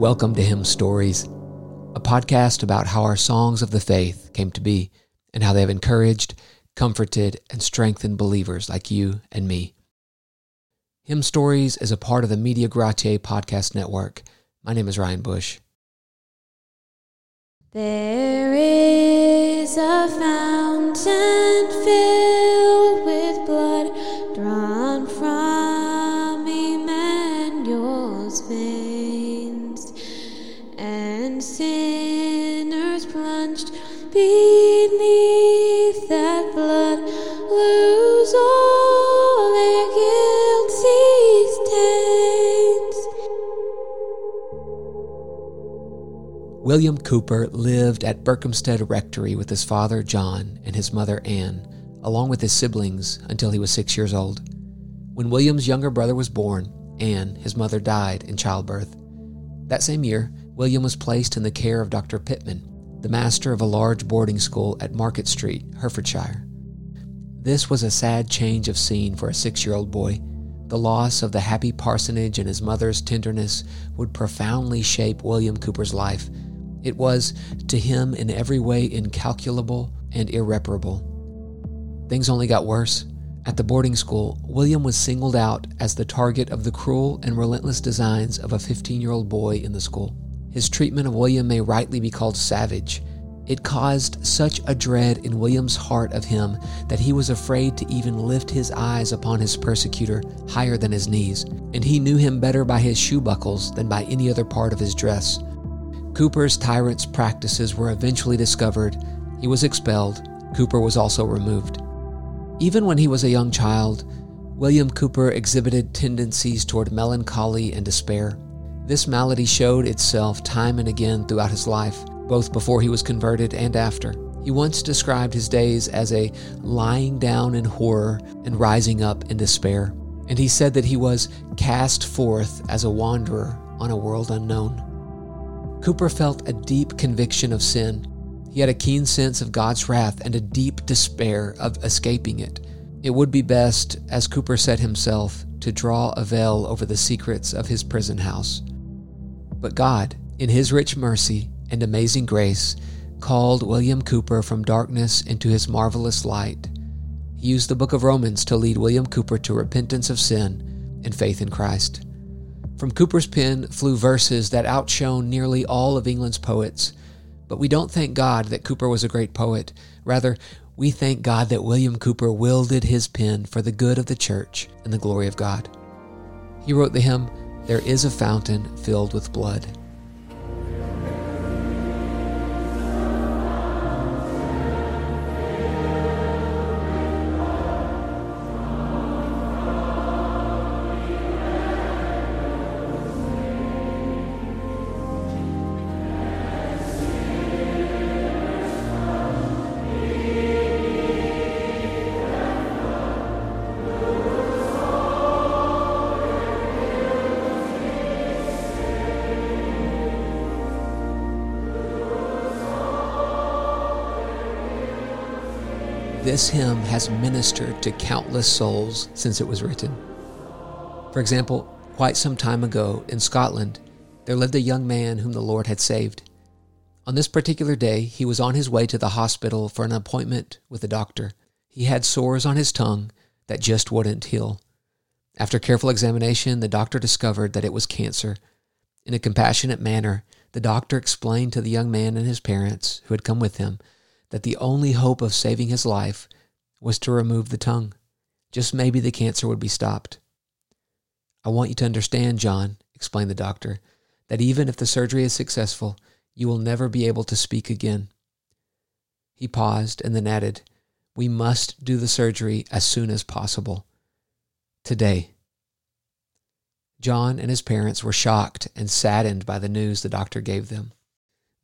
Welcome to Hymn Stories, a podcast about how our songs of the faith came to be and how they have encouraged, comforted, and strengthened believers like you and me. Hymn Stories is a part of the Media Gratiae podcast network. My name is Ryan Bush. There is a fountain filled with blood drawn from Emmanuel's veins, sinners plunged beneath that blood lose all their guilty stains. William Cowper lived at Berkhamsted Rectory with his father John and his mother Anne, along with his siblings, until he was six years old. When William's younger brother was born, Anne, his mother, died in childbirth. That same year, William was placed in the care of Dr. Pitman, the master of a large boarding school at Market Street, Herefordshire. This was a sad change of scene for a six year old boy. The loss of the happy parsonage and his mother's tenderness would profoundly shape William Cowper's life. It was, to him, in every way incalculable and irreparable. Things only got worse. At the boarding school, William was singled out as the target of the cruel and relentless designs of a 15 year old boy in the school. His treatment of William may rightly be called savage. It caused such a dread in William's heart of him that he was afraid to even lift his eyes upon his persecutor higher than his knees, and he knew him better by his shoe buckles than by any other part of his dress. Cowper's tyrant's practices were eventually discovered. He was expelled. Cowper was also removed. Even when he was a young child, William Cowper exhibited tendencies toward melancholy and despair. This malady showed itself time and again throughout his life, both before he was converted and after. He once described his days as a lying down in horror and rising up in despair, and he said that he was cast forth as a wanderer on a world unknown. Cowper felt a deep conviction of sin. He had a keen sense of God's wrath and a deep despair of escaping it. It would be best, as Cowper said himself, to draw a veil over the secrets of his prison house. But God, in his rich mercy and amazing grace, called William Cowper from darkness into his marvelous light. He used the book of Romans to lead William Cowper to repentance of sin and faith in Christ. From Cowper's pen flew verses that outshone nearly all of England's poets. But we don't thank God that Cowper was a great poet. Rather, we thank God that William Cowper wielded his pen for the good of the church and the glory of God. He wrote the hymn, There is a Fountain Filled with Blood. This hymn has ministered to countless souls since it was written. For example, quite some time ago in Scotland, there lived a young man whom the Lord had saved. On this particular day, he was on his way to the hospital for an appointment with a doctor. He had sores on his tongue that just wouldn't heal. After careful examination, the doctor discovered that it was cancer. In a compassionate manner, the doctor explained to the young man and his parents, who had come with him, that the only hope of saving his life was to remove the tongue. Just maybe the cancer would be stopped. I want you to understand, John, explained the doctor, that even if the surgery is successful, you will never be able to speak again. He paused and then added, We must do the surgery as soon as possible. Today. John and his parents were shocked and saddened by the news the doctor gave them.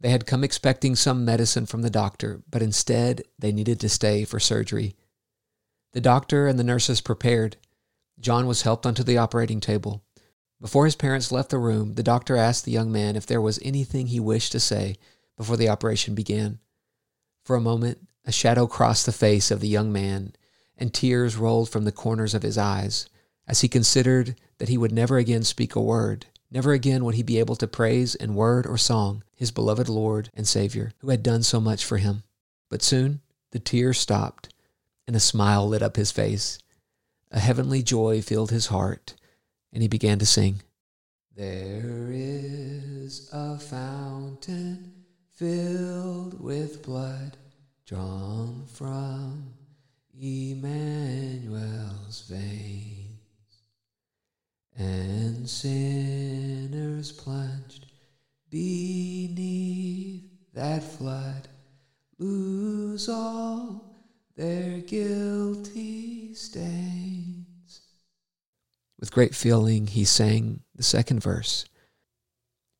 They had come expecting some medicine from the doctor, but instead they needed to stay for surgery. The doctor and the nurses prepared. John was helped onto the operating table. Before his parents left the room, the doctor asked the young man if there was anything he wished to say before the operation began. For a moment, a shadow crossed the face of the young man, and tears rolled from the corners of his eyes as he considered that he would never again speak a word Never again would he be able to praise in word or song his beloved Lord and Savior, who had done so much for him. But soon the tears stopped, and a smile lit up his face. A heavenly joy filled his heart, and he began to sing. There is a fountain filled with blood drawn from Emmanuel's veins, and sinners plunged beneath that flood lose all their guilty stains. With great feeling, he sang the second verse.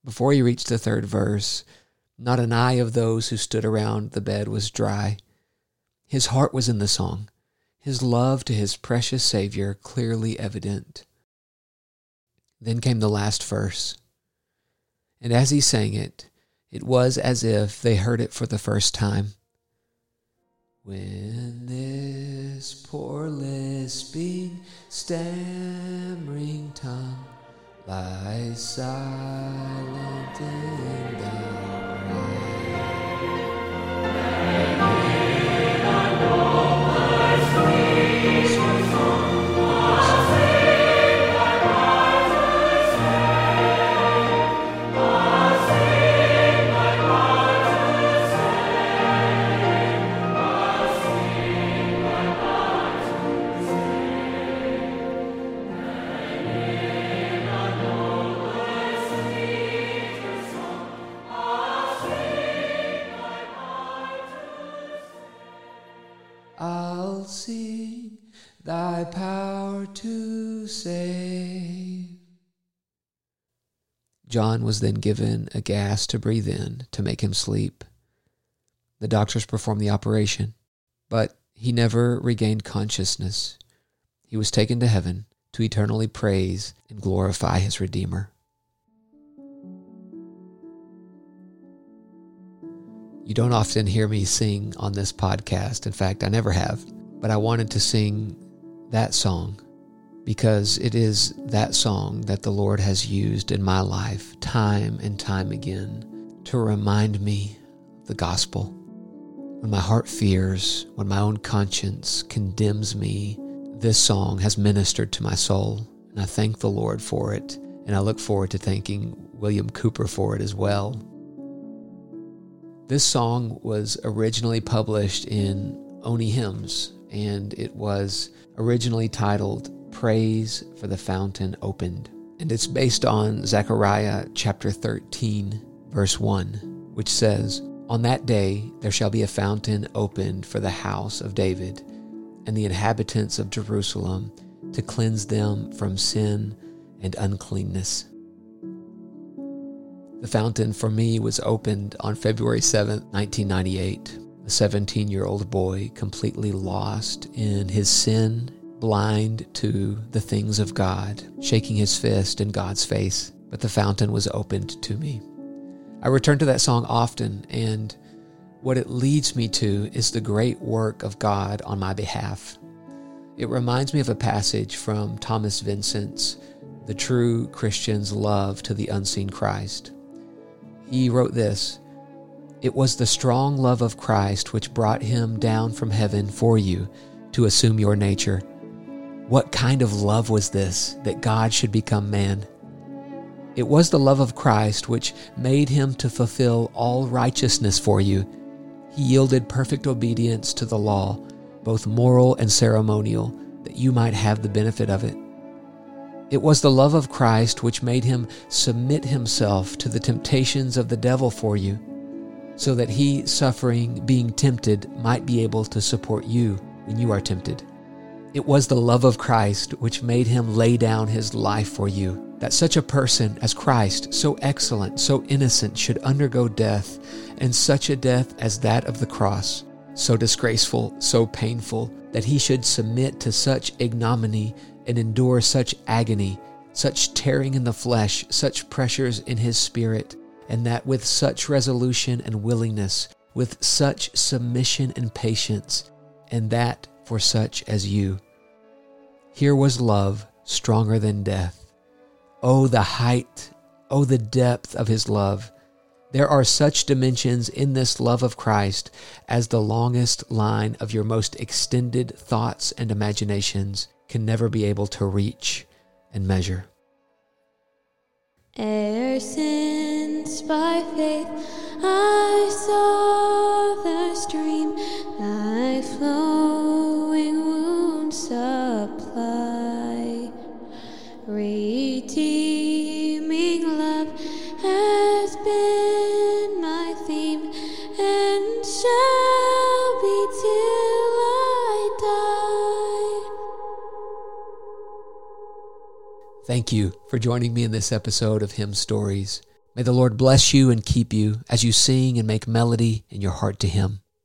Before he reached the third verse, not an eye of those who stood around the bed was dry. His heart was in the song, his love to his precious Savior clearly evident. Then came the last verse. And as he sang it, it was as if they heard it for the first time. When this poor lisping, stammering tongue lies silent in the I'll John was then given a gas to breathe in to make him sleep. The doctors performed the operation, but he never regained consciousness. He was taken to heaven to eternally praise and glorify his Redeemer. You don't often hear me sing on this podcast. In fact, I never have. But I wanted to sing that song because it is that song that the Lord has used in my life time and time again to remind me of the gospel. When my heart fears, when my own conscience condemns me, this song has ministered to my soul. And I thank the Lord for it. And I look forward to thanking William Cowper for it as well. This song was originally published in Olney Hymns, and it was originally titled Praise for the Fountain Opened. And it's based on Zechariah chapter 13, verse 1, which says, On that day there shall be a fountain opened for the house of David and the inhabitants of Jerusalem to cleanse them from sin and uncleanness. The fountain for me was opened on February 7, 1998. A 17 year old boy, completely lost in his sin, blind to the things of God, shaking his fist in God's face. But the fountain was opened to me. I return to that song often, and what it leads me to is the great work of God on my behalf. It reminds me of a passage from Thomas Vincent's The True Christian's Love to the Unseen Christ. He wrote this It was the strong love of Christ which brought him down from heaven for you to assume your nature. What kind of love was this that God should become man? It was the love of Christ which made him to fulfill all righteousness for you. He yielded perfect obedience to the law, both moral and ceremonial, that you might have the benefit of it. It was the love of Christ which made him submit himself to the temptations of the devil for you, so that he, suffering, being tempted, might be able to support you when you are tempted. It was the love of Christ which made him lay down his life for you, that such a person as Christ, so excellent, so innocent, should undergo death, and such a death as that of the cross, so disgraceful, so painful, that he should submit to such ignominy and endure such agony, such tearing in the flesh, such pressures in his spirit, and that with such resolution and willingness, with such submission and patience, and that for such as you. Here was love stronger than death. Oh, the height Oh, the depth of his love. There are such dimensions in this love of Christ as the longest line of your most extended thoughts and imaginations can never be able to reach and measure. E'er since by faith I saw the stream thy flowing wounds supply, Thank you for joining me in this episode of Hymn Stories. May the Lord bless you and keep you as you sing and make melody in your heart to Him.